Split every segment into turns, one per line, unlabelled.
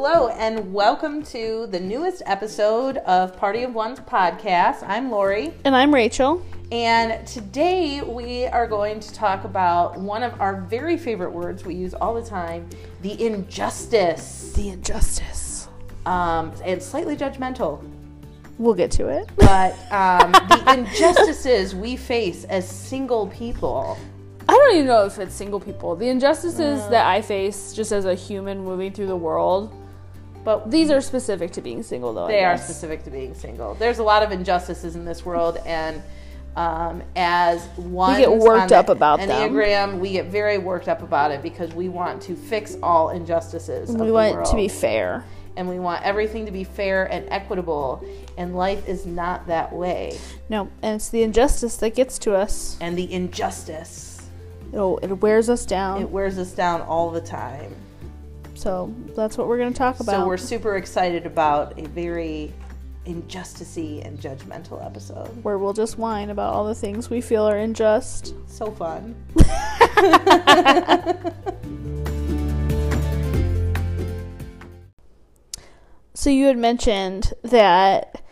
Hello, and welcome to the newest episode of Party of One's podcast. I'm Lori,
And I'm Rachel.
and today we are going to talk about one of our very favorite words we use all the time the injustice.
The injustice.
Um, and slightly judgmental,
We'll get to it.
but um, the injustices we face as single people.
I don't even know if it's single people. The injustices that I face just as a human moving through the world,
But
these are specific to being single, though.
They are specific to being single. There's a lot of injustices in this world, and um, as one we
get worked up about them.
Enneagram, we get very worked up about it because we want to fix all injustices.
We want to be fair.
and we want everything to be fair and equitable. And life is not that way.
No, and it's the injustice that gets to us.
And the injustice,
Oh, it wears us down.
it wears us down all the time.
So that's what we're going to talk about.
So we're super excited about a very injusticey and judgmental episode.
where we'll just whine about all the things we feel are unjust.
So fun.
So you had mentioned that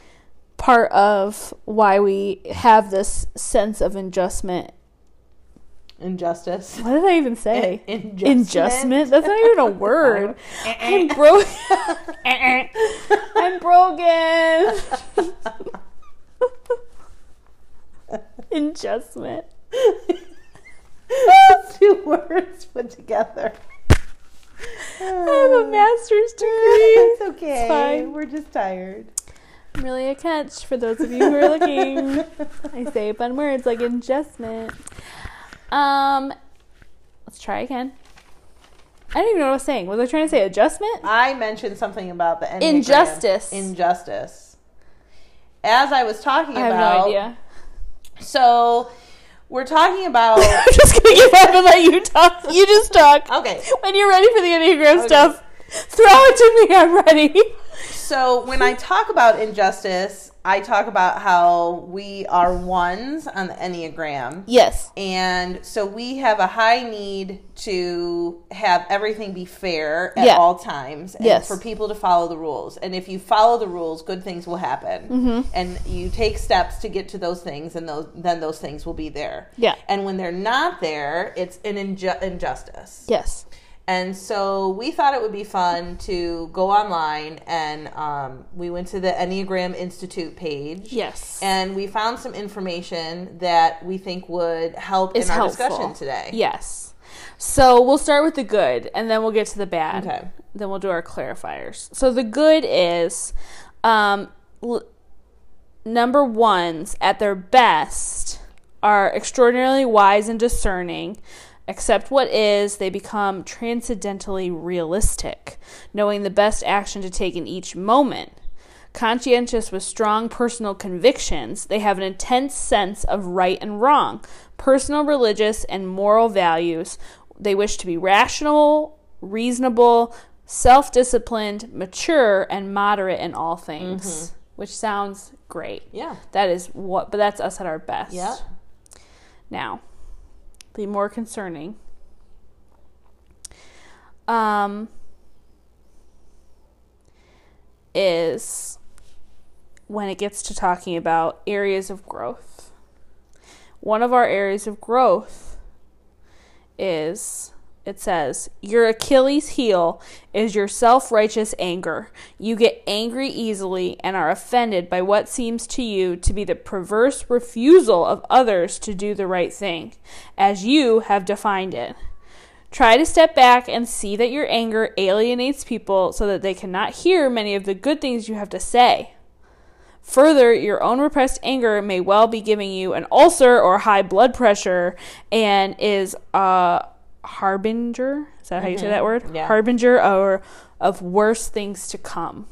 part of why we have this sense of adjustment.
Injustice.
What did I even say?
Injustment.
Adjustment? That's not even a word. I'm broken. I'm broken. Adjustment.
Two words put together.
I have a master's degree.
It's okay.
It's fine.
We're just tired.
I'm really a catch for those of you who are looking. I say fun words like adjustment. Um, let's try again. I don't even know what I was saying. Was I trying to say adjustment?
I mentioned something about the Enneagram.
Injustice.
Injustice. As I was talking
I have
about,
no idea.
so we're talking about.
I'm just gonna give up and let you talk. You just talk.
okay,
When you're ready for the Enneagram
Okay.
stuff, throw it to me. I'm ready.
so when I talk about injustice, I talk about how we are ones on the Enneagram.
Yes.
And so we have a high need to have everything be fair at
Yeah.
all times and
Yes.
for people to follow the rules. And if you follow the rules, good things will happen.
Mm-hmm.
And you take steps to get to those things and those then those things will be there.
Yeah.
And when they're not there, it's an inju- injustice.
Yes.
And so we thought it would be fun to go online and um, we went to the Enneagram Institute page.
Yes.
And we found some information that we think would help
Is
in our
helpful.
discussion today.
Yes. So we'll start with the good and then we'll get to the bad.
Okay.
Then we'll do our clarifiers. So the good is um, l- number ones at their best are extraordinarily wise and discerning. Accept what is, they become transcendently realistic, knowing the best action to take in each moment. Conscientious with strong personal convictions, they have an intense sense of right and wrong, personal, religious, and moral values. They wish to be rational, reasonable, self disciplined, mature, and moderate in all things, mm-hmm. which sounds great.
Yeah.
That is what, but that's us at our best.
Yeah.
Now, the more concerning. Um, is when it gets to talking about areas of growth. One of our areas of growth is it says, Your Achilles heel is your self righteous anger. You get angry easily and are offended by what seems to you to be the perverse refusal of others to do the right thing, as you have defined it. Try to step back and see that your anger alienates people so that they cannot hear many of the good things you have to say. Further, your own repressed anger may well be giving you an ulcer or high blood pressure and is a harbinger. Is that how you say that mm-hmm. word?
Yeah.
Harbinger or of worse things to come.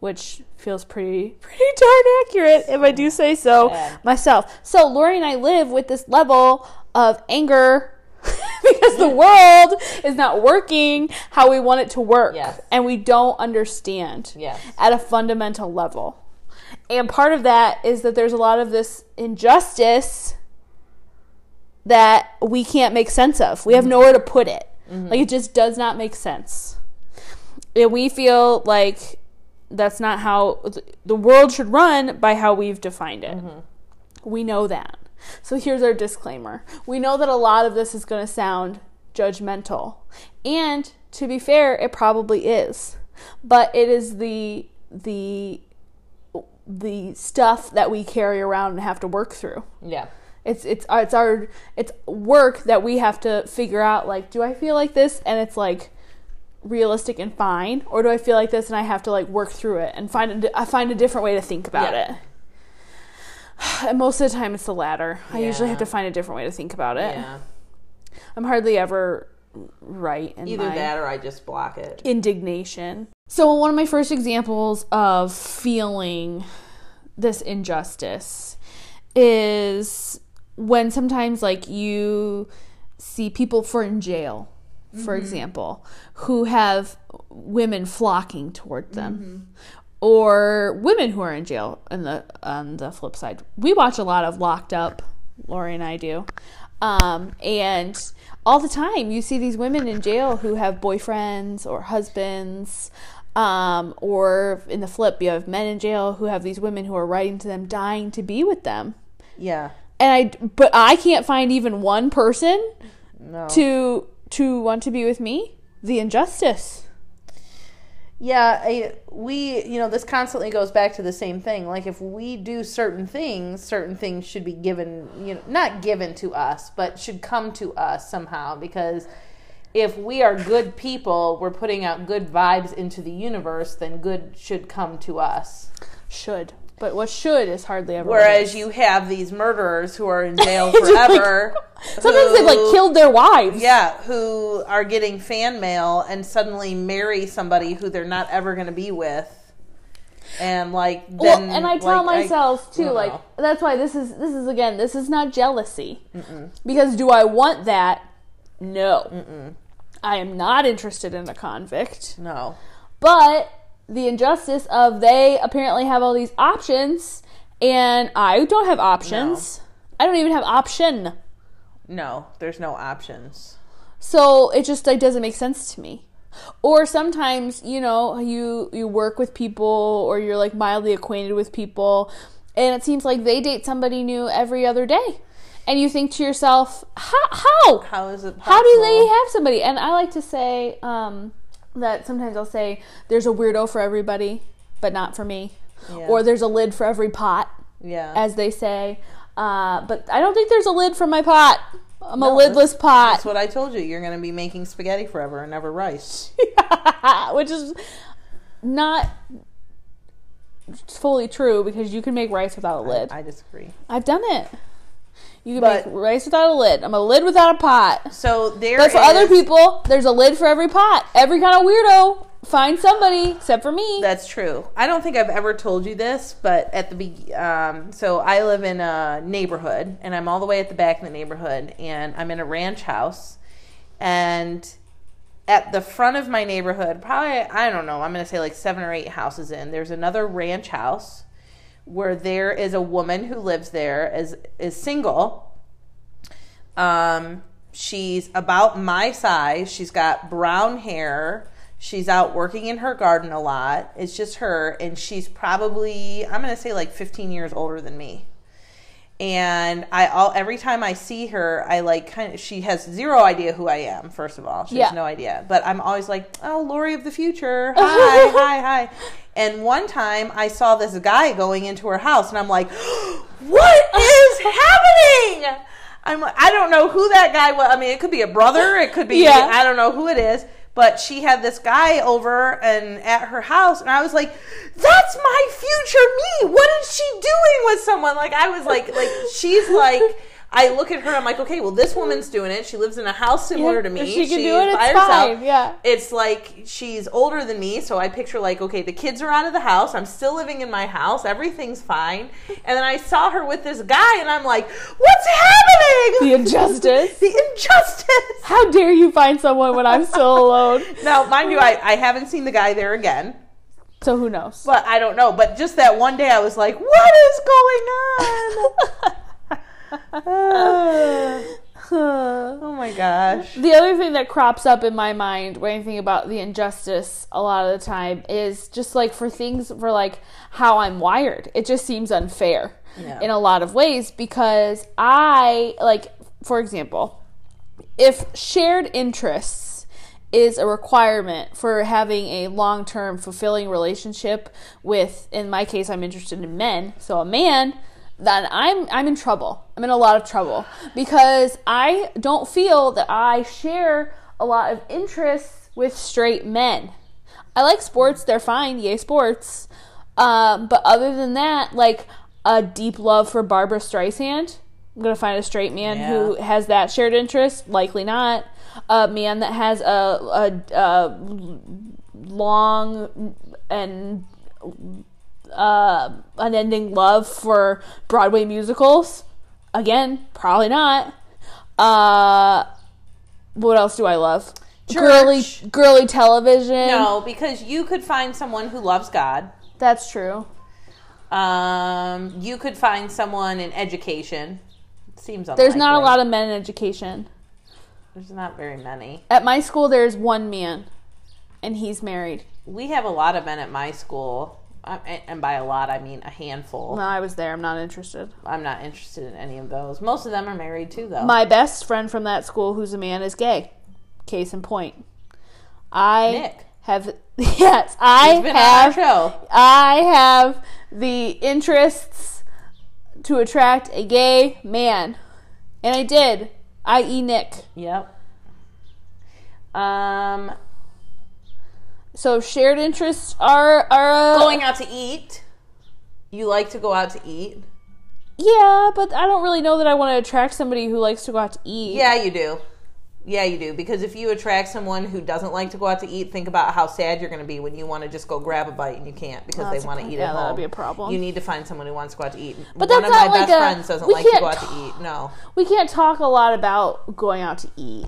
Which feels pretty pretty darn accurate if I do say so
Sad.
myself. So Lori and I live with this level of anger because the world is not working how we want it to work.
Yes.
And we don't understand
Yes.
at a fundamental level. And part of that is that there's a lot of this injustice that we can't make sense of. We have mm-hmm. nowhere to put it. Mm-hmm. Like it just does not make sense. And we feel like that's not how the world should run by how we've defined it. Mm-hmm. We know that. So here's our disclaimer. We know that a lot of this is going to sound judgmental. And to be fair, it probably is. But it is the the the stuff that we carry around and have to work through.
Yeah.
It's it's uh, it's our it's work that we have to figure out like do I feel like this and it's like realistic and fine or do I feel like this and I have to like work through it and find a, I find a different way to think about
Yeah.
it. And most of the time it's the latter. I usually have to find a different way to think about it.
Yeah.
I'm hardly ever right in
Either that or I just block it.
indignation. So, one of my first examples of feeling this injustice is when sometimes, like, you see people for in jail, for example, who have women flocking toward them. Or women who are in jail. On the on the flip side, we watch a lot of Locked Up. Lori and I do, um, and all the time you see these women in jail who have boyfriends or husbands um, or in the flip you have men in jail who have these women who are writing to them dying to be with them
Yeah.
And i but i can't find even one person
No.
to to want to be with me the injustice
Yeah, I, we, you know, this constantly goes back to the same thing. Like, if we do certain things, certain things should be given, you know, not given to us, but should come to us somehow. Because if we are good people, we're putting out good vibes into the universe, then good should come to us.
should but what should is hardly ever
Whereas you have these murderers who are in jail forever.
sometimes they've like killed their wives
Yeah, who are getting fan mail and suddenly marry somebody who they're not ever going to be with. And like then
well, and I tell
uh-huh. like,
myself
I
too, like
know.
that's why this is this is again this is not jealousy, because do I want that? No, I am not interested in a convict.
no.
But the injustice of they apparently have all these options, and I don't have options. I don't even have option.
No, there's no options.
So it just like doesn't make sense to me. Or sometimes, you know, you you work with people or you're like mildly acquainted with people and it seems like they date somebody new every other day. And you think to yourself, how how,
How is it
how do they have somebody? And I like to say um, that sometimes I'll say there's a weirdo for everybody, but not for me.
Yeah.
Or there's a lid for every pot
Yeah.
as they say. Uh, but I don't think there's a lid for my pot. I'm
No,
a lidless pot.
That's what I told you. You're going to be making spaghetti forever and never rice.
which is not fully true because you can make rice without a lid.
I disagree.
I've done it. You can
But-
make rice without a lid. I'm a lid without a pot.
So there
But for other people, there's a lid for every pot. Every kind of weirdo, find somebody except for me.
That's true. I don't think I've ever told you this, but at the be- um, so I live in a neighborhood, and I'm all the way at the back of the neighborhood, and I'm in a ranch house, and at the front of my neighborhood, probably I don't know, I'm gonna say like seven or eight houses in. There's another ranch house where there is a woman who lives there is is single. Um, she's about my size. She's got brown hair. She's out working in her garden a lot. It's just her, and she's probably I'm gonna say like 15 years older than me. And I all every time I see her, I like kind of she has zero idea who I am. First of all, she
Yeah.
has no idea. But I'm always like, oh, Lori of the future, hi, hi, hi. And one time I saw this guy going into her house, and I'm like, what is happening? I'm like, I don't know who that guy was. I mean, it could be a brother, it could be
Yeah.
I don't know who it is. But she had this guy over and at her house, and I was like, "That's my future me. What is she doing with someone?" Like I was like, like she's like. I look at her. I'm like, okay, well, this woman's doing it. She lives in a house similar
Yeah,
to me.
she can
She's
do it, it's
by herself.
fine, yeah.
It's like she's older than me, so I picture like, okay, the kids are out of the house. I'm still living in my house. Everything's fine. And then I saw her with this guy, and I'm like, what's happening?
the injustice.
the injustice.
How dare you find someone when I'm still alone?
Now, mind you, I, I haven't seen the guy there again,
So who knows?
but I don't know. But just that one day, I was like, what is going on? Oh my gosh.
The other thing that crops up in my mind when I think about the injustice a lot of the time is just like for things for like how I'm wired. It just seems unfair
Yeah.
in a lot of ways because I like for example, if shared interests is a requirement for having a long-term fulfilling relationship with in my case I'm interested in men. So a man then I'm I'm in trouble. I'm in a lot of trouble because I don't feel that I share a lot of interests with straight men. I like sports; they're fine, yay sports. Um, but other than that, like a deep love for Barbra Streisand, I'm gonna find a straight man who has that shared interest. Likely not a man that has a, a, a long and uh, unending love for Broadway musicals. Again, probably not. Uh, what else do I love? Girly,
Church.
girly television.
No, because you could find someone who loves God.
that's true.
Um, you could find someone in education. Seems
There's not a lot of men in education.
There's not very many.
At my school, there's one man, and he's married.
We have a lot of men at my school, and and by a lot I mean a handful.
No, I was there. I'm not interested.
I'm not interested in any of those. Most of them are married too, though.
My best friend from that school, who's a man, is gay. Case in point. I
Nick.
have yes, I
been
have
on our show.
I have the interests to attract a gay man. And I did, i.e. Nick.
Yep. Um,
So shared interests are are uh,
going out to eat. You like to go out to eat?
Yeah, but I don't really know that I want to attract somebody who likes to go out to eat.
Yeah, you do. Yeah, you do. Because if you attract someone who doesn't like to go out to eat, think about how sad you're going to be when you want to just go grab a bite and you can't because
That's
they want to eat
yeah,
at
that'd be a problem.
You need to find someone who wants to go out to eat.
But
One
that's
of my
not like
best
a-
friends doesn't like to go out to eat. No.
We can't talk a lot about going out to eat.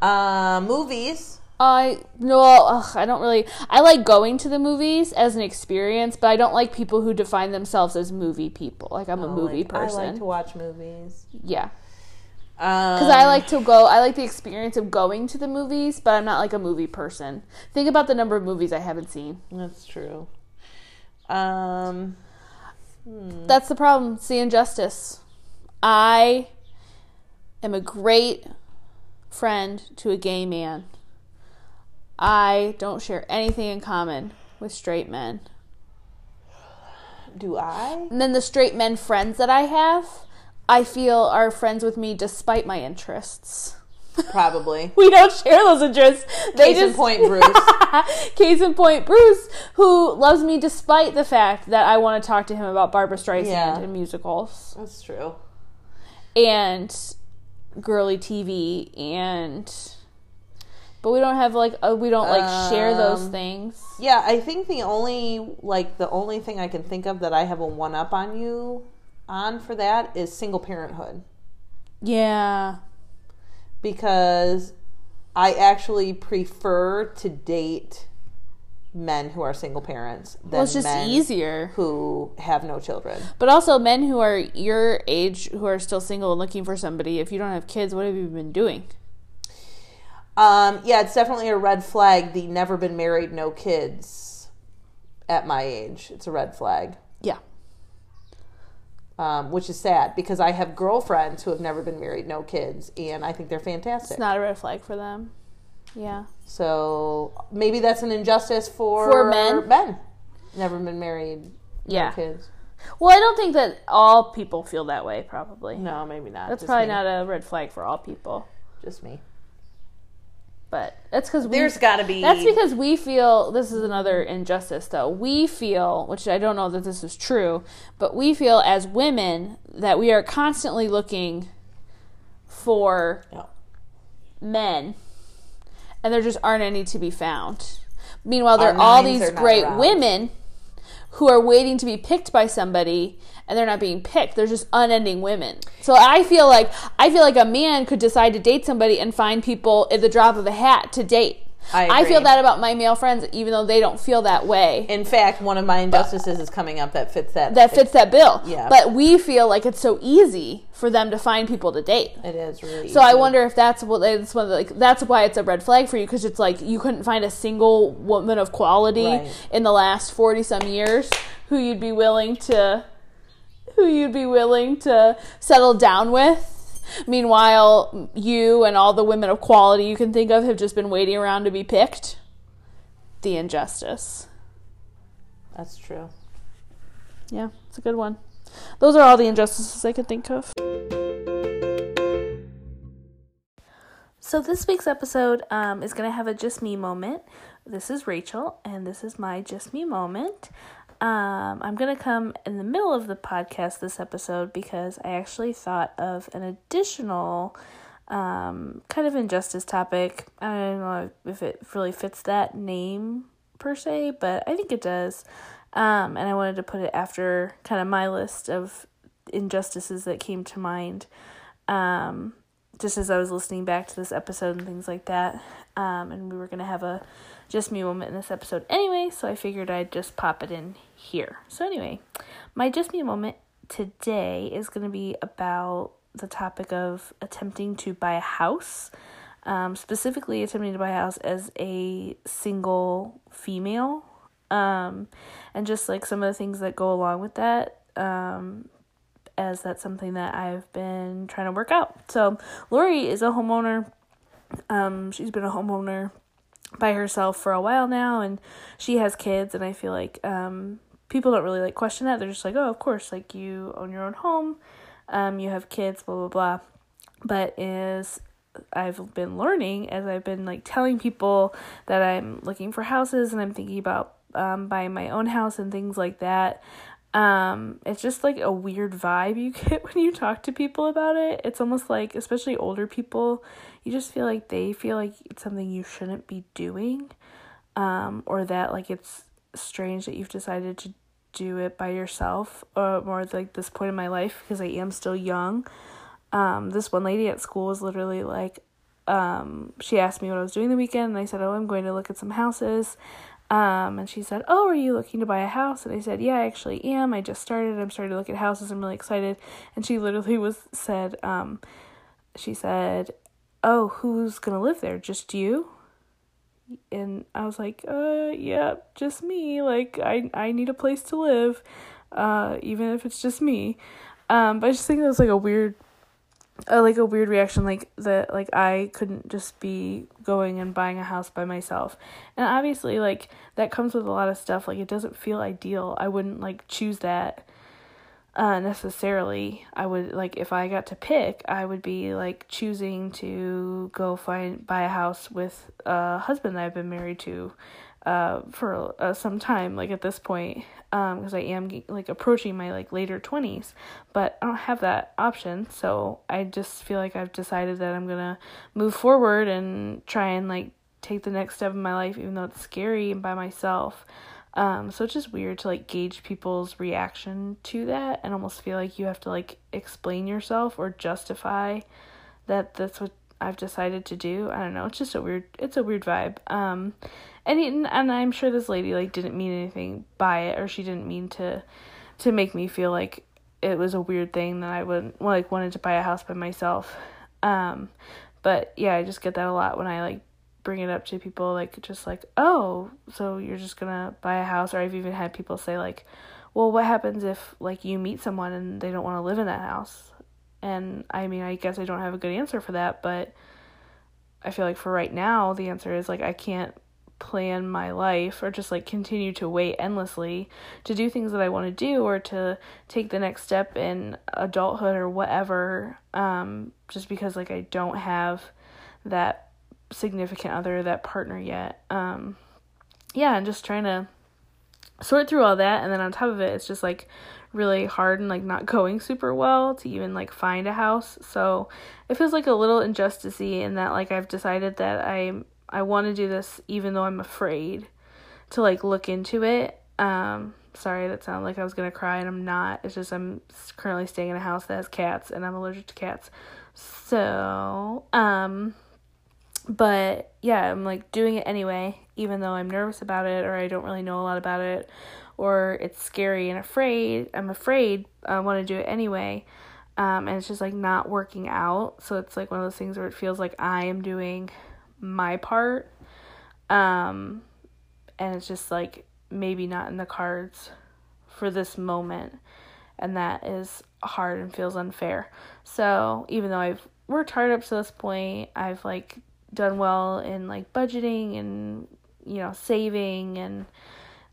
Uh, movies.
I no, ugh, I don't really. I like going to the movies as an experience, but I don't like people who define themselves as movie people. Like I'm a movie
Like,
person.
I like to watch movies.
yeah,
Because
because I like to go. I like the experience of going to the movies, but I'm not like a movie person. Think about the number of movies I haven't seen.
That's true. Um,
That's the problem. It's the injustice. I am a great friend to a gay man. I don't share anything in common with straight men.
do I?
And then the straight men friends that I have, I feel are friends with me despite my interests.
Probably.
We don't share those interests. They
Case in point, Bruce.
Case in point, Bruce, who loves me despite the fact that I want to talk to him about Barbra Streisand
Yeah.
and musicals
That's true.
and girly TV and but we don't have like uh, we don't like share those
Um,
things.
Yeah, I think the only like the only thing I can think of that I have a one up on you on for that is single parenthood
Yeah.
because I actually prefer to date men who are single parents than
Well, it's just
men
easier.
who have no children.
But also men who are your age who are still single and looking for somebody, if you don't have kids, what have you been doing?
Um, yeah, it's definitely a red flag. The never been married, no kids at my age. It's a red flag.
Yeah.
Um, which is sad because I have girlfriends who have never been married, no kids, and I think they're fantastic.
It's not a red flag for them. Yeah.
so maybe that's an injustice for
For men?
Men, never been married,
Yeah.
no kids.
Well, I don't think that all people feel that way, probably.
No, maybe not.
That's
Just
probably
me.
not a red flag for all people.
just me.
But that's because we
There's got to be.
That's because we feel this is another injustice, though. We feel, which I don't know that this is true, but we feel as women that we are constantly looking for men, and there just aren't any to be found. Meanwhile, there
Our
are all these
are
great
around.
women who are waiting to be picked by somebody and they're not being picked. There's just unending women. So I feel like I feel like a man could decide to date somebody and find people at the drop of a hat to date.
I
I, feel that about my male friends, even though they don't feel that way.
In fact, one of my injustices is coming up that fits that.
that fits that bill.
Yeah.
But we feel like it's so easy for them to find people to date.
It is really.
So I wonder if that's what that's one of the, like that's why it's a red flag for you because it's like you couldn't find a single woman of quality
Right.
in the last 40 some years who you'd be willing to who you'd be willing to settle down with. Meanwhile, you and all the women of quality you can think of have just been waiting around to be picked. The injustice.
That's true.
Yeah, it's a good one. Those are all the injustices I could think of. So this week's episode um, is going to have a just me moment. This is Rachel, and this is my just me moment. Um, I'm going to come in the middle of the podcast this episode because I actually thought of an additional um, kind of injustice topic. I don't know if it really fits that name per se, but I think it does. Um, and I wanted to put it after kind of my list of injustices that came to mind. Um, just as I was listening back to this episode and things like that. Um, and we were going to have a just me moment in this episode anyway, so I figured I'd just pop it in here. So, anyway, my just me moment today is going to be about the topic of attempting to buy a house, um, specifically attempting to buy a house as a single female, um, and just like some of the things that go along with that. Um, as that's something that I've been trying to work out. So, Lori is a homeowner. Um, she's been a homeowner by herself for a while now, and she has kids. And I feel like um, people don't really like question that. They're just like, oh, of course, like you own your own home, um, you have kids, blah blah blah. But is I've been learning as I've been like telling people that I'm looking for houses and I'm thinking about um, buying my own house and things like that. Um, it's just like a weird vibe you get when you talk to people about it. It's almost like, especially older people, you just feel like they feel like it's something you shouldn't be doing, um, or that like it's strange that you've decided to do it by yourself, or more like this point in my life because I am still young. Um, this one lady at school was literally like, um, she asked me what I was doing the weekend, and I said, "Oh, I'm going to look at some houses." Um, and she said, "Oh, are you looking to buy a house?" And I said, "Yeah, I actually am. I just started. I'm starting to look at houses. I'm really excited." And she literally was said, um, she said, "Oh, who's gonna live there? Just you?" And I was like, "Uh, yeah, just me. Like, I I need a place to live, uh, even if it's just me." Um, but I just think that was like a weird uh, like a weird reaction like that like I couldn't just be going and buying a house by myself. And obviously like that comes with a lot of stuff like it doesn't feel ideal. I wouldn't like choose that uh necessarily. I would like if I got to pick, I would be like choosing to go find buy a house with a husband that I've been married to uh for uh, some time like at this point um because I am like approaching my like later 20s but I don't have that option so I just feel like I've decided that I'm to move forward and try and like take the next step in my life even though it's scary and by myself um so it's just weird to like gauge people's reaction to that and almost feel like you have to like explain yourself or justify that that's what I've decided to do. I don't know. It's just a weird. It's a weird vibe. Um, and and I'm sure this lady like didn't mean anything by it, or she didn't mean to, to make me feel like it was a weird thing that I would like wanted to buy a house by myself. Um, but yeah, I just get that a lot when I like bring it up to people. Like just like, oh, so you're just gonna buy a house, or I've even had people say like, well, what happens if like you meet someone and they don't want to live in that house? And I mean, I guess I don't have a good answer for that, but I feel like for right now, the answer is like I can't plan my life or just like continue to wait endlessly to do things that I want to do or to take the next step in adulthood or whatever um just because like I don't have that significant other that partner yet um yeah and just trying to sort through all that and then on top of it it's just like really hard and like not going super well to even like find a house. So it feels like a little injusticey in that like I've decided that I I want to do this even though I'm afraid to like look into it. Um sorry that sounded like I was to cry and I'm not. It's just I'm currently staying in a house that has cats and I'm allergic to cats. So, um but yeah, I'm like doing it anyway, even though I'm nervous about it or I don't really know a lot about it or it's scary and afraid. I'm afraid. I want to do it anyway. Um, and it's just like not working out. So it's like one of those things where it feels like I am doing my part. Um, and it's just like maybe not in the cards for this moment. And that is hard and feels unfair. So even though I've worked hard up to this point, I've like done well in like budgeting and you know saving and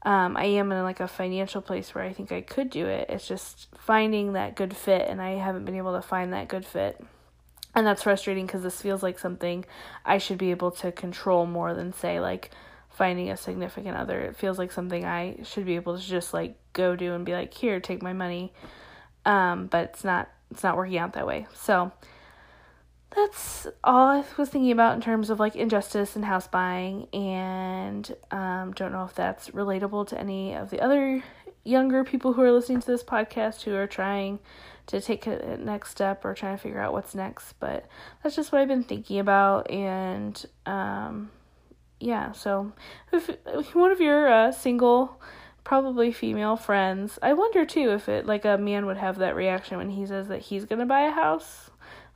um, I am in like a financial place where I think I could do it. It's just finding that good fit, and I haven't been able to find that good fit. And that's frustrating because this feels like something I should be able to control more than, say, like finding a significant other. It feels like something I should be able to just like go do and be like, here, take my money. Um, but it's not. It's not working out that way. So that's all I was thinking about in terms of like injustice and house buying, and um, don't know if that's relatable to any of the other younger people who are listening to this podcast who are trying to take a next step or trying to figure out what's next. But that's just what I've been thinking about, and um, yeah. So if, one of your uh, single probably female friends. I wonder too if it like a man would have that reaction when he says that he's gonna buy a house.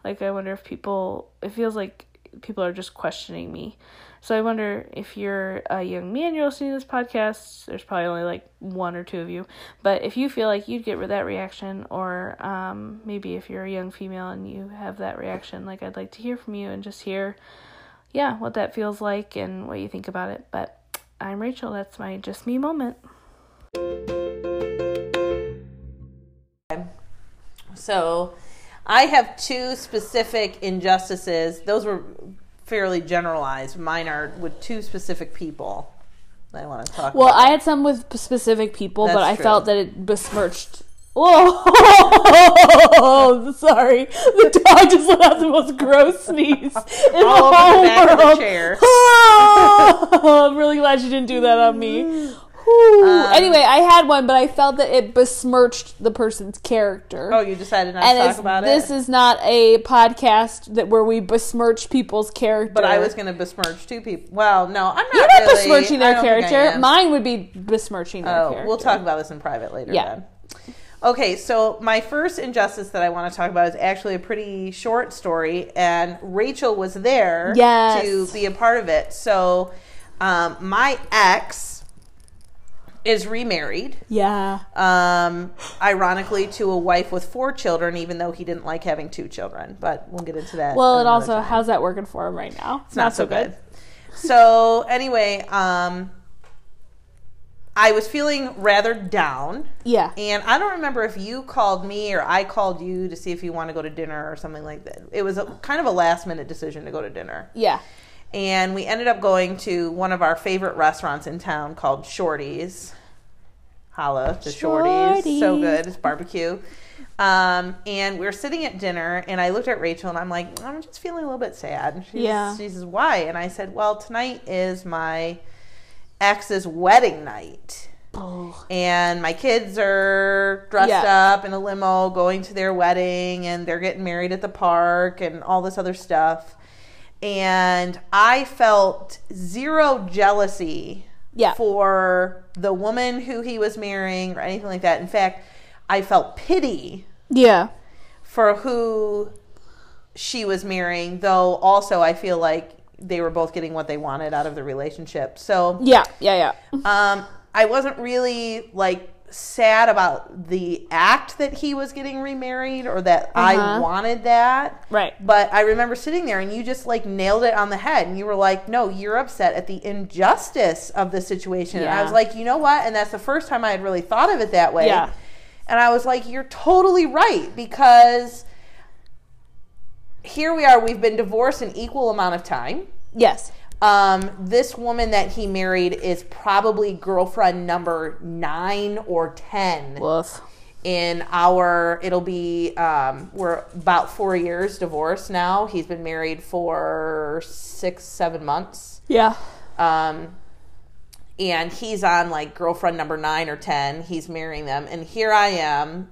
Like, I wonder if people, it feels like people are just questioning me. So I wonder if you're a young man, you're listening to this podcast. There's probably only like one or two of you, but if you feel like you'd get that reaction, or um, maybe if you're a young female and you have that reaction, like I'd like to hear from you and just hear, yeah, what that feels like and what you think about it. But I'm Rachel. That's my just me moment.
So I have two specific injustices. Those were fairly generalized. Mine are with two specific people. I want to talk.
Well. I had some with specific people,
That's
but I
true.
felt that it besmirched. Whoa! Sorry, the dog just let out the most gross sneeze in
all
the whole
the back of the
world.
chair.
Oh, I'm really glad you didn't do that on me.
Um,
anyway, I had one, but I felt that it besmirched the person's character.
Oh, you decided not
and
to talk about it?
this is not a podcast that where we besmirch people's character.
but I was going to besmirch two people. Well, no, I'm not.
You're not
really.
besmirching their
don't think I
character. Mine would be besmirching their
Oh,
character.
we'll talk about this in private later.
Yeah.
Then. Okay, so my first injustice that I want to talk about is actually a pretty short story, and Rachel was there
Yes.
to be a part of it. So, um, my ex is remarried,
Yeah.
um, ironically, to a wife with four children, even though he didn't like having two children. But we'll get into that.
Well,
another
also,
time.
how's that working for him right now?
It's not, so good. So anyway, um, I was feeling rather down.
Yeah.
And I don't remember if you called me or I called you to see if you want to go to dinner or something like that. It was a, kind of a last minute decision to go to dinner.
Yeah.
And we ended up going to one of our favorite restaurants in town called Shorty's. Holla to Shorty's. So good. It's barbecue. Um, and we were sitting at dinner, and I looked at Rachel, and I'm like, I'm just feeling a little bit sad. And She's,
Yeah.
She says, Why? And I said, Well, tonight is my ex's wedding night
Oh.
and my kids are dressed
Yeah.
up in a limo going to their wedding and they're getting married at the park and all this other stuff and i felt zero jealousy
Yeah.
for the woman who he was marrying or anything like that in fact i felt pity
Yeah.
for who she was marrying though also i feel like they were both getting what they wanted out of the relationship so
Yeah. Yeah. Yeah.
um, I wasn't really like sad about the act that he was getting remarried or that I
Uh-huh.
wanted that.
Right.
But I remember sitting there and you just like nailed it on the head and you were like, no, you're upset at the injustice of the situation. And I was like, you know what? And that's the first time I had really thought of it that way.
Yeah.
And I was like, you're totally right because here we are. We've been divorced an equal amount of time.
Yes.
Um, this woman that he married is probably girlfriend number nine or ten
Woof.
in our. It'll be um, we're about four years divorced now. He's been married for six, seven months,
Yeah.
um, and he's on like girlfriend number nine or ten. He's marrying them, and here I am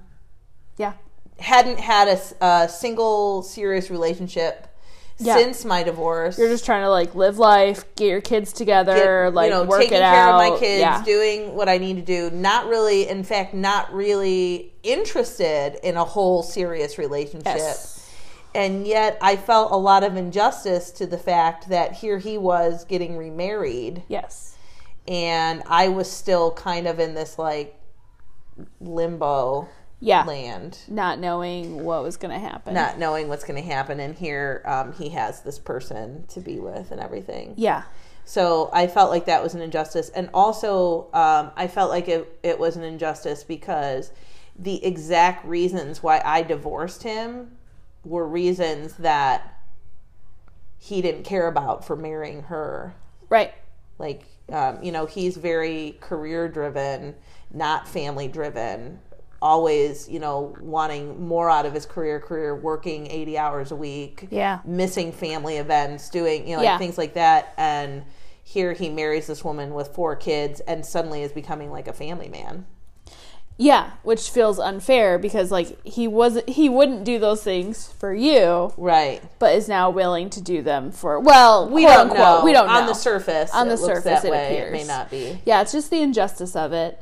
Yeah.
hadn't had a single serious relationship
Yeah.
since my divorce.
You're just trying to like live life, get your kids together,
get,
like
you know,
work
taking
it
care
out.
of my kids,
yeah.
doing what I need to do. Not really, in fact, not really interested in a whole serious relationship.
yes.
And yet, I felt a lot of injustice to the fact that here he was getting remarried,
Yes.
and I was still kind of in this like limbo
Yeah.
land.
Not knowing what was going to happen.
not knowing what's going to happen and here um, he has this person to be with and everything
Yeah.
so i felt like that was an injustice and also um, i felt like it, it was an injustice because the exact reasons why i divorced him were reasons that he didn't care about for marrying her
Right.
like um, you know he's very career driven not family driven always you know wanting more out of his career career working 80 hours a week
Yeah.
missing family events doing you know
Yeah.
like things like that. And here he marries this woman with four kids and suddenly is becoming like a family man.
Yeah, which feels unfair because like he wasn't he wouldn't do those things for you,
right.
But is now willing to do them for well,
we
quote
don't
unquote,
know.
We don't know
on the surface
On the surface, it
way it may not be.
Yeah, it's just the injustice of it.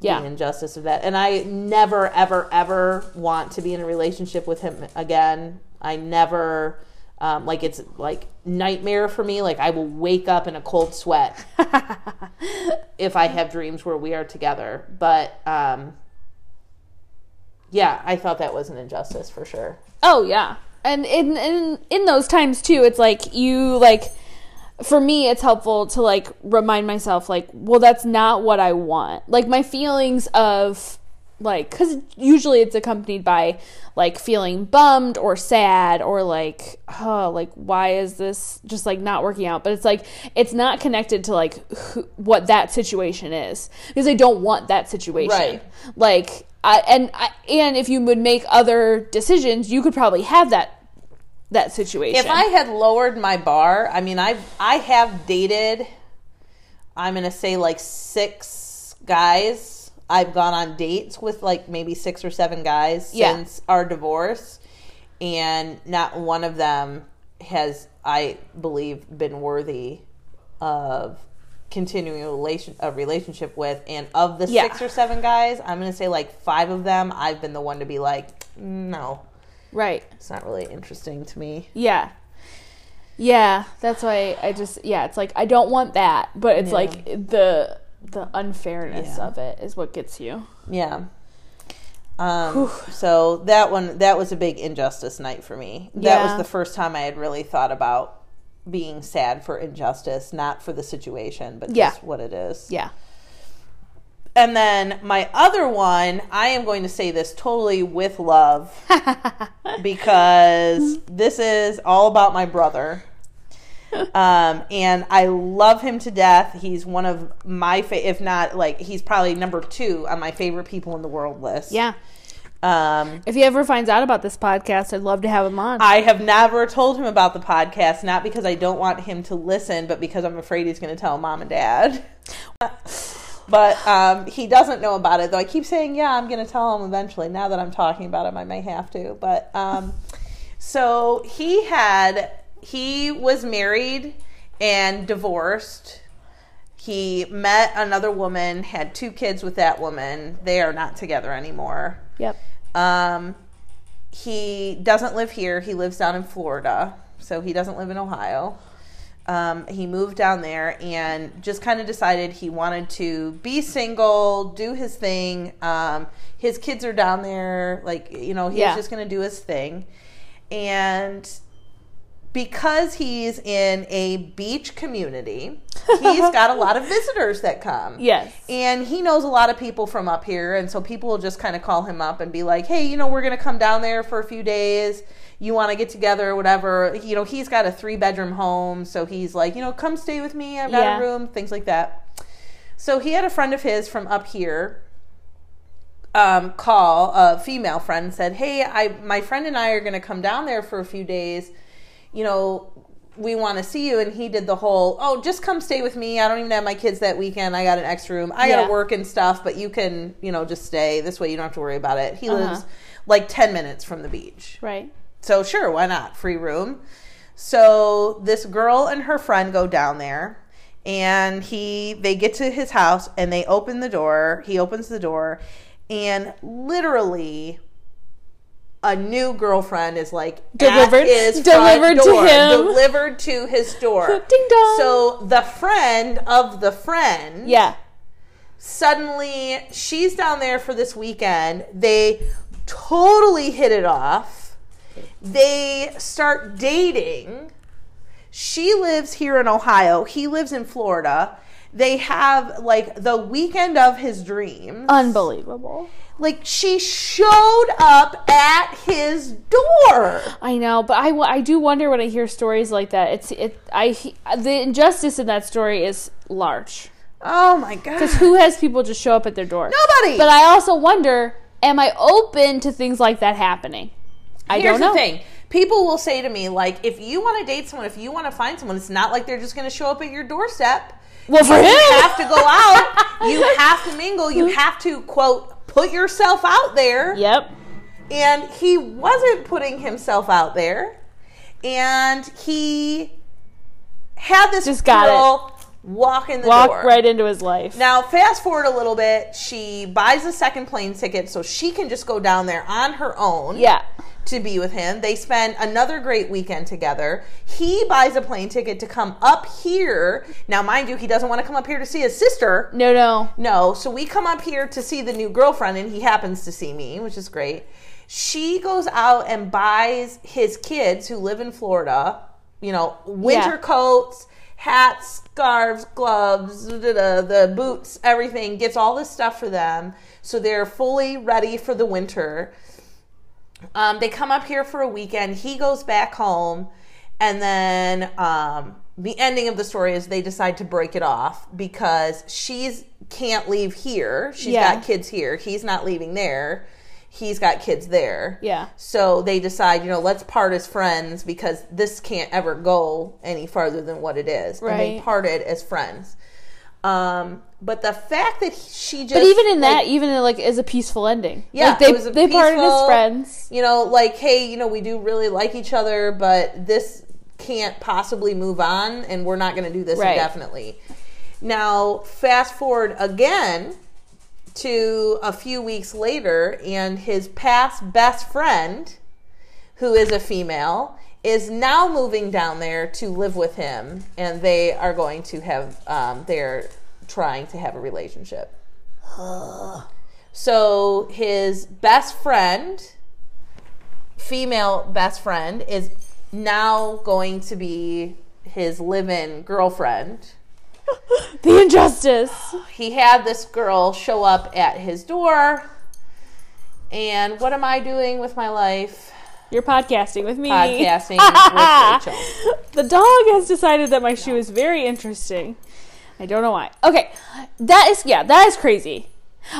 Yeah.
the injustice of that. And I never, ever, ever want to be in a relationship with him again. I never, um, like, it's like nightmare for me. Like, I will wake up in a cold sweat if I have dreams where we are together. But, um, yeah, I thought that was an injustice for sure.
Oh yeah, and in in in those times too, it's like you like. For me, it's helpful to like remind myself, like, well, that's not what I want. Like my feelings of like, because usually it's accompanied by like feeling bummed or sad or like, oh, like why is this just like not working out? But it's like it's not connected to like who, what that situation is because I don't want that situation.
Right.
Like I and I, and if you would make other decisions, you could probably have that that situation.
If I had lowered my bar, I mean, I I have dated. I'm gonna say like six guys. I've gone on dates with like maybe six or seven guys
Yeah.
since our divorce, and not one of them has, I believe, been worthy of continuing a relation a relationship with. And of the
Yeah.
six or seven guys, I'm gonna say like five of them, I've been the one to be like, no,
right.
it's not really interesting to me.
Yeah. Yeah, that's why I just yeah, it's like I don't want that, but it's
Yeah.
like the the unfairness
Yeah.
of it is what gets you.
Yeah. Um, so that one, that was a big injustice night for me. That was the first time I had really thought about being sad for injustice, not for the situation, but
Yeah.
just what it is.
Yeah.
And then my other one, I am going to say this totally with love because this is all about my brother. Um, and I love him to death. He's one of my fa- if not like he's probably number 2 on my favorite people in the world list.
Yeah.
Um,
If he ever finds out about this podcast, I'd love to have him on.
I have never told him about the podcast, not because I don't want him to listen, but because I'm afraid he's going to tell mom and dad. but um, he doesn't know about it, though. I keep saying, yeah, I'm going to tell him eventually. Now that I'm talking about him, I may have to. But um, so he had, he was married and divorced. He met another woman, had two kids with that woman. They are not together anymore.
yep.
Um, he doesn't live here. He lives down in Florida, so he doesn't live in Ohio. Um, he moved down there and just kind of decided he wanted to be single, do his thing. Um, his kids are down there, like you know, he's
Yeah.
just going to do his thing. And because he's in a beach community, he's got a lot of visitors that come.
Yes.
And he knows a lot of people from up here. And so people will just kind of call him up and be like, hey, you know, we're going to come down there for a few days. You want to get together or whatever. You know, he's got a three bedroom home. So he's like, you know, come stay with me. I've got
Yeah.
a room, things like that. So he had a friend of his from up here um, call, a female friend, said, hey, I my friend and I are going to come down there for a few days. You know, we want to see you. And he did the whole, oh, just come stay with me. I don't even have my kids that weekend. I got an extra room. I got to work and stuff, but you can, you know, just stay. This way you don't have to worry about it. He
Uh-huh.
lives like 10 minutes from the beach.
Right.
So sure, why not? Free room. So this girl and her friend go down there and he they get to his house and they open the door. He opens the door and literally a new girlfriend is like
Delivered- delivered
front
to him.
delivered to his door.
Ding dong.
So the friend of the friend
yeah.
suddenly she's down there for this weekend. They totally hit it off. They start dating. She lives here in Ohio. He lives in Florida. They have like the weekend of his dreams.
Unbelievable.
Like she showed up at his door.
I know, but I, I do wonder when I hear stories like that. It's it I the injustice in that story is large.
Oh my god.
Because who has people just show up at their door?
Nobody.
But I also wonder, am I open to things like that happening? I
Here's
don't know.
the thing. People will say to me, like, if you want to date someone, if you want to find someone, it's not like they're just going to show up at your doorstep.
Well, for him,
You have to go out. You have to mingle. You mm-hmm. have to, quote, put yourself out there.
Yep.
And he wasn't putting himself out there. And he had this
Just got
girl walk in the
Walk
door.
right into his life.
Now, fast forward a little bit. She buys a second plane ticket so she can just go down there on her own
yeah.
To be with him. They spend another great weekend together. He buys a plane ticket to come up here. Now, mind you, he doesn't want to come up here to see his sister.
No, no.
No, so we come up here to see the new girlfriend, and he happens to see me, which is great. She goes out and buys his kids who live in Florida, you know, winter
Yeah.
coats, hats, scarves, gloves, da, the boots, everything, gets all this stuff for them. So they're fully ready for the winter. Um, they come up here for a weekend. He goes back home, and then um, the ending of the story is they decide to break it off because she's can't leave here. She's
Yeah.
got kids here. He's not leaving there. He's got kids there.
Yeah.
So they decide, you know, let's part as friends because this can't ever go any farther than what it is. And they parted as friends. Um, but the fact that she just
But even in
like,
that, even in, like is a peaceful ending.
Yeah,
Like they
it was a
they parted as friends.
you know, like, hey, you know, we do really like each other, but this can't possibly move on, and we're not going to do this
Right.
indefinitely. Now, fast forward again to a few weeks later, and his past best friend, who is a female, is now moving down there to live with him, and they are going to have, um, they're trying to have a relationship. So his best friend, female best friend, is now going to be his live-in girlfriend.
The injustice.
He had this girl show up at his door. And what am I doing with my life?
You're podcasting with me.
Podcasting with Rachel.
The dog has decided that my shoe is very interesting. I don't know why. Okay, that is yeah, that is crazy.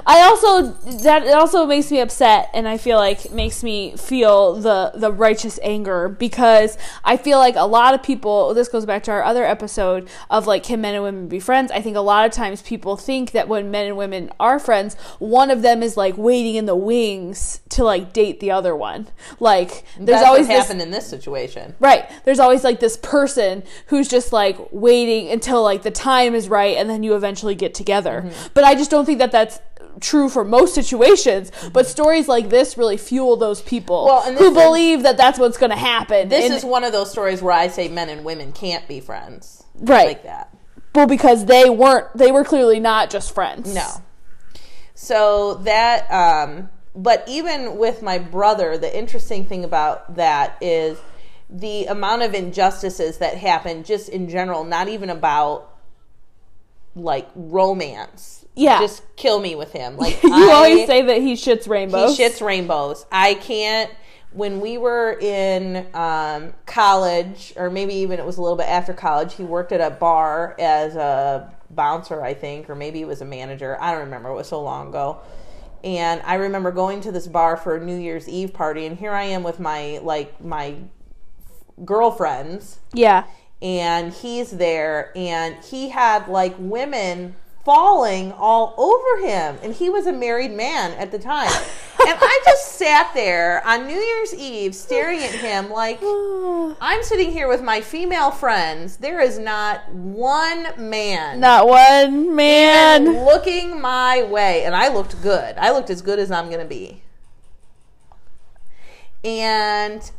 I also that it also makes me upset, and I feel like makes me feel the the righteous anger because I feel like a lot of people. This goes back to our other episode of like can men and women be friends? I think a lot of times people think that when men and women are friends, one of them is like waiting in the wings to like date the other one. Like there's
That's
always
what
this
happened in this situation.
Right. There's always like this person who's just like waiting until like the time is right and then you eventually get together.
Mm-hmm.
But I just don't think that that's true for most situations. But stories like this really fuel those people
Well,
who believe that that's what's going to happen.
This
And-
is one of those stories where I say men and women can't be friends.
right.
Like that.
well, because they weren't, they were clearly not just friends.
No. So that, um, but even with my brother, the interesting thing about that is the amount of injustices that happen just in general, not even about like romance.
Yeah.
Just kill me with him. Like
you
I-
always say that he shits rainbows.
he shits rainbows. I can't. When we were in um, college, or maybe even it was a little bit after college, he worked at a bar as a bouncer, I think, or maybe he was a manager. I don't remember. It was so long ago. And I remember going to this bar for a New Year's Eve party, and here I am with my like my girlfriends,
Yeah.
and he's there and he had like women falling all over him and he was a married man at the time and i just sat there on New Year's Eve staring at him like I'm sitting here with my female friends. There is not one man
Not one man.
looking my way. And I looked good. I looked as good as I'm going to be. And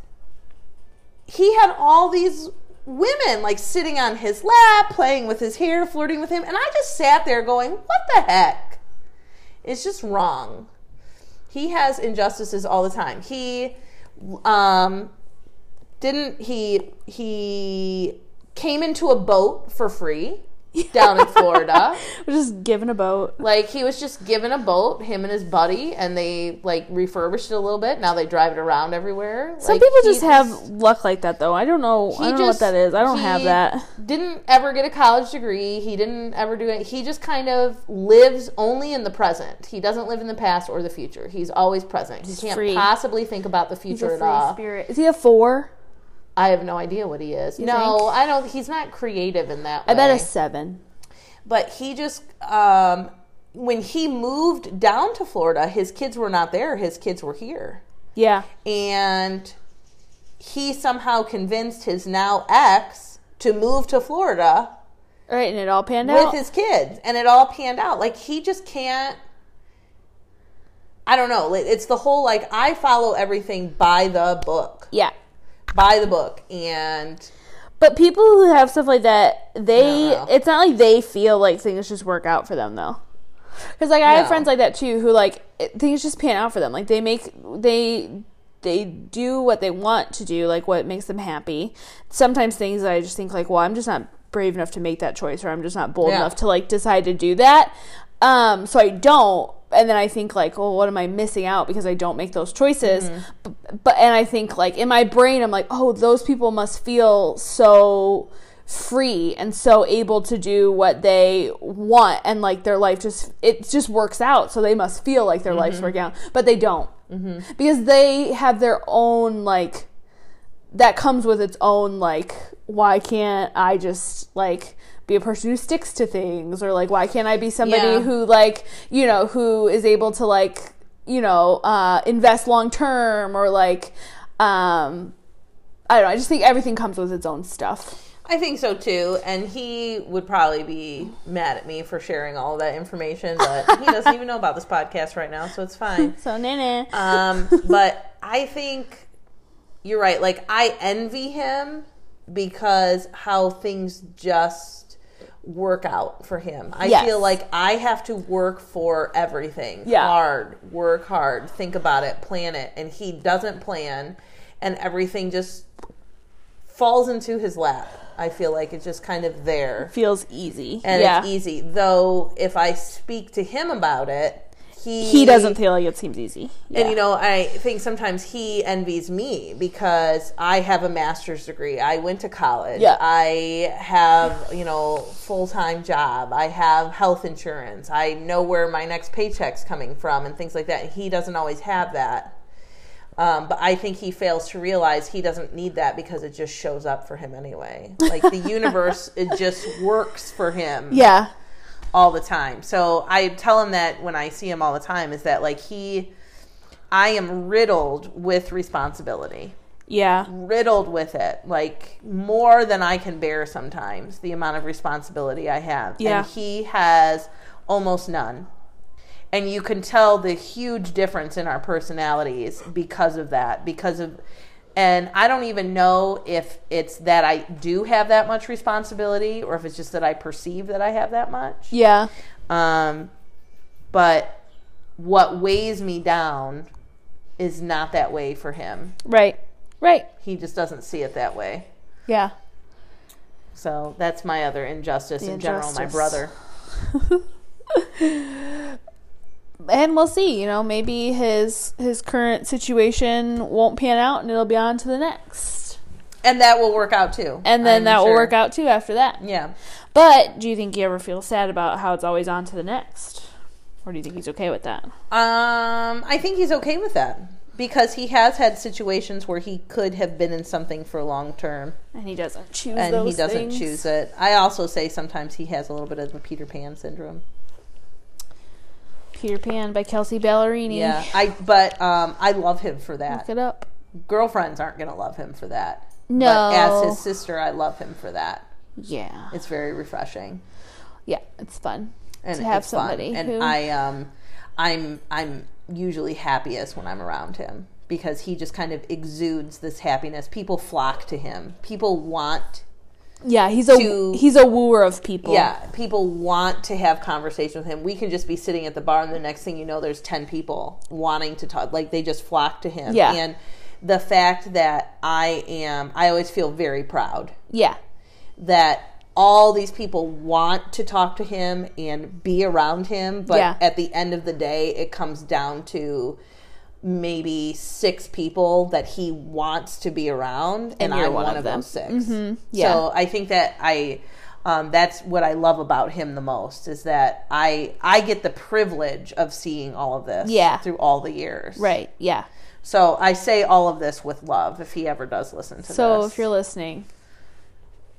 he had all these women like sitting on his lap, playing with his hair, flirting with him. And I just sat there going, what the heck? It's just wrong. He has injustices all the time. He um, didn't he he came into a boat for free down in Florida.
We're just given a boat.
Like he was just given a boat, him and his buddy, and they like refurbished it a little bit. Now they drive it around everywhere.
Some
Like,
people just have luck like that, though. I don't know. I don't know what that is. I don't have that.
Didn't ever get a college degree. He didn't ever do it. He just kind of lives only in the present. He doesn't live in the past or the future. He's always present. He can't
free.
possibly think about the
He's
future at
free
all.
spirit. Is he a four?
I have no idea what he is.
You
no,
think?
I don't. He's not creative in that.
I bet a seven.
but he just um, when he moved down to Florida, his kids were not there. His kids were here,
Yeah.
and he somehow convinced his now ex to move to Florida
Right, and it all panned
with
out.
With his kids, and it all panned out. Like he just can't. I don't know. It's the whole like I follow everything by the book,
yeah.
By the book, and
But people who have stuff like that, they it's not like they feel like things just work out for them though. Because like I have friends like that too, who like it, things just pan out for them. Like they make they they do what they want to do, like what makes them happy. Sometimes things I just think like, well, I'm just not brave enough to make that choice, or I'm just not bold
Yeah.
enough to like decide to do that. Um, so I don't. And then I think like, well, what am I missing out because I don't make those choices? Mm-hmm. But, but and I think like in my brain, I'm like, oh, those people must feel so free and so able to do what they want and like their life just it just works out so they must feel like their life's mm-hmm. working out but they don't. Mm-hmm. Because they have their own like that comes with its own like why can't i just like be a person who sticks to things or like why can't i be somebody
Yeah.
who like you know who is able to like you know uh invest long term or like um i don't know i just think everything comes with its own stuff
I think so too. And he would probably be mad at me for sharing all that information, but he doesn't even know about this podcast right now, so it's fine.
so nana
Um, but I think you're right. Like, I envy him because how things just work out for him. I
Yes.
feel like I have to work for everything.
Yeah.
Hard, work hard, think about it, plan it. And he doesn't plan, and everything just falls into his lap. I feel like it's just kind of there
feels easy
and
yeah
it's easy. Though if I speak to him about it, he
he doesn't feel like it seems easy yeah.
And you know, I think sometimes he envies me because I have a master's degree. I went to college.
Yeah.
I have, you know, full-time job. I have health insurance. I know where my next paycheck's coming from and things like that. He doesn't always have that. Um, but I think he fails to realize he doesn't need that because it just shows up for him anyway. Like the universe, it just works for him
yeah
all the time. So I tell him that when I see him all the time is that like he I am riddled with responsibility.
yeah
Riddled with it. Like more than I can bear sometimes, the amount of responsibility I have.
Yeah.
And he has almost none. And you can tell the huge difference in our personalities because of that. Because of and I don't even know if it's that I do have that much responsibility or if it's just that I perceive that I have that much.
yeah
Um, but what weighs me down is not that way for him.
right right
He just doesn't see it that way.
yeah
So that's my other injustice
The
in general, my brother.
and we'll see you know maybe his his current situation won't pan out and it'll be on to the next
And that will work out too.
and then
I'm
that will work out too after that
Yeah.
but do you think you ever feel sad about how it's always on to the next or do you think he's okay with that
Um, I think he's okay with that because he has had situations where he could have been in something for long term
and he doesn't choose
and he doesn't
things?
choose it. I also say sometimes he has a little bit of a Peter Pan syndrome.
Peter Pan by Kelsea Ballerini.
Yeah, I but um, I love him for that.
Look it up.
Girlfriends aren't gonna love him for that.
No.
But as his sister, I love him for that.
Yeah.
It's very refreshing.
Yeah, it's fun.
and
to have
it's fun.
somebody
and
who-
I um I'm I'm usually happiest when I'm around him because he just kind of exudes this happiness. People flock to him. People want
Yeah, he's a
To-
he's a wooer of people.
yeah, people want to have conversation with him. We can just be sitting at the bar and the next thing you know there's 10 people wanting to talk like they just flock to him.
Yeah.
And the fact that I am I always feel very proud
Yeah.
that all these people want to talk to him and be around him, but
Yeah.
at the end of the day, it comes down to maybe six people that he wants to be around, and,
you're
I'm
one
one,
of them.
those 6
Yeah.
So I think that I. Um, that's what I love about him the most is that I I get the privilege of seeing all of this
Yeah.
through all the years.
Right. Yeah.
So I say all of this with love if he ever does listen to this.
So
this.
if you're listening,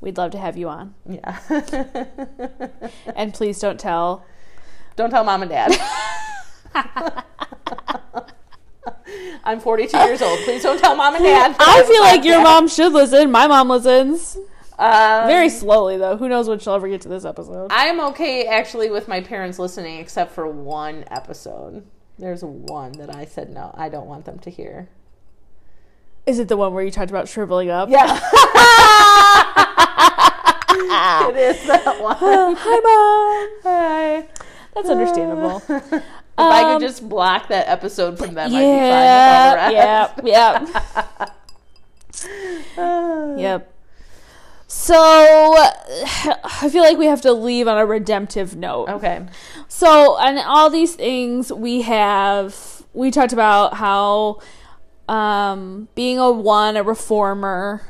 we'd love to have you on.
yeah.
And please don't tell.
Don't tell mom and dad. I'm 42 years old. Please don't tell mom and dad.
I feel like your mom should listen. My mom listens.
Um,
Very slowly though. Who knows when she'll ever get to this episode.
I'm okay actually with my parents listening, except for one episode. There's one that I said no, I don't want them to hear.
Is it the one where you talked about shriveling up?
Yeah. it is that one.
Hi mom.
Hi.
That's understandable.
If I
Um,
could just block that episode from them, I'd be fine
Yeah.
with all the rest.
Yeah. Yeah. Yep. So I feel like we have to leave on a redemptive note.
Okay.
So, and all these things we have, we talked about how um, being a one, a reformer,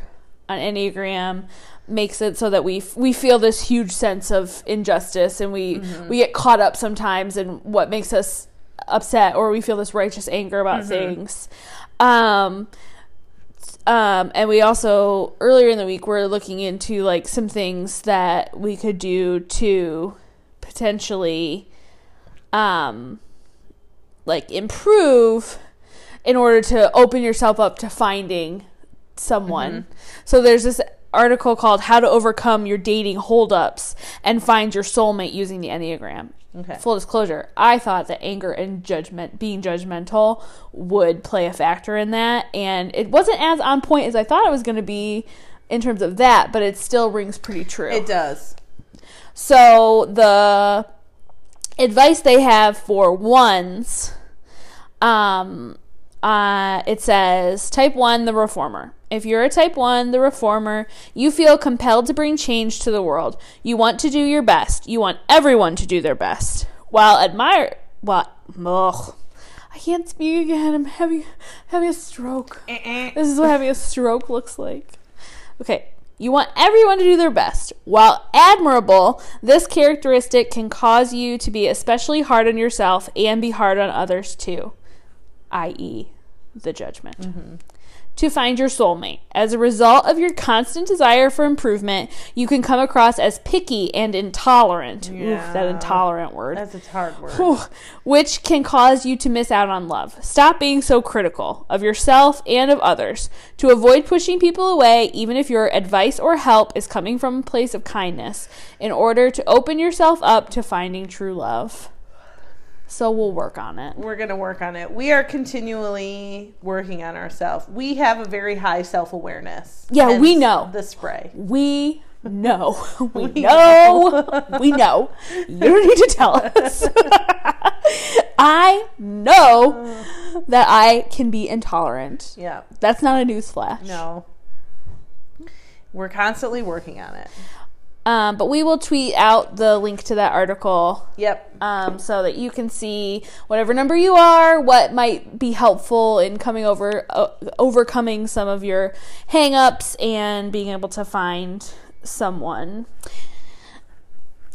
an enneagram makes it so that we we feel this huge sense of injustice and we we get caught up sometimes in what makes us upset or we feel this righteous anger about things. Um um, and we also earlier in the week we're looking into like some things that we could do to potentially um like improve in order to open yourself up to finding someone. So there's this article called How to Overcome Your Dating Holdups and Find Your Soulmate Using the Enneagram.
Okay.
Full disclosure, I thought that anger and judgment, being judgmental, would play a factor in that. And it wasn't as on point as I thought it was going to be in terms of that, but it still rings pretty true.
It does.
So the advice they have for ones, um, uh, it says type one, the reformer. If you're a type one, the reformer, you feel compelled to bring change to the world. You want to do your best. You want everyone to do their best. While admire, what ugh, I can't speak again. I'm having having a stroke. This is what having a stroke looks like. Okay. You want everyone to do their best. While admirable, this characteristic can cause you to be especially hard on yourself and be hard on others too, i.e., the judgment. Mm-hmm. To find your soulmate. As a result of your constant desire for improvement, you can come across as picky and intolerant. Oof, that intolerant word
That's a hard word.
Which can cause you to miss out on love. Stop being so critical of yourself and of others. To avoid pushing people away, even if your advice or help is coming from a place of kindness, in order to open yourself up to finding true love. So we'll work on it.
We're going to work on it. We are continually working on ourselves. We have a very high self awareness.
Yeah, we know.
The spray.
We know. We know. We know. You don't need to tell us. I know that I can be intolerant.
Yeah.
That's not a newsflash.
No. We're constantly working on it.
Um, but we will tweet out the link to that article
Yep.
um, so that you can see whatever number you are, what might be helpful in coming over, uh, overcoming some of your hangups and being able to find someone.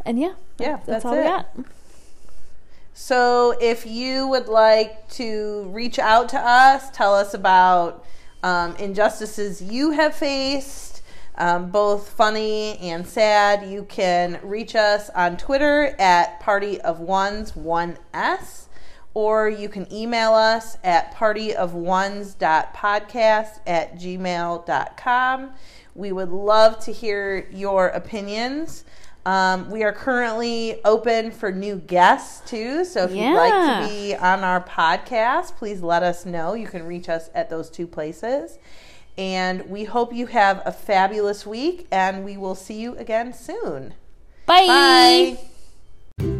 And yeah,
Yeah,
that's,
that's
all we got.
So if you would like to reach out to us, tell us about um, injustices you have faced, um, both funny and sad, you can reach us on Twitter at Party of Ones, 1S. or you can email us at partyofones.podcast at gmail.com. We would love to hear your opinions. Um, we are currently open for new guests too. So if you'd like to be on our podcast, please let us know. You can reach us at those two places. And we hope you have a fabulous week, and we will see you again soon.
Bye.
Bye.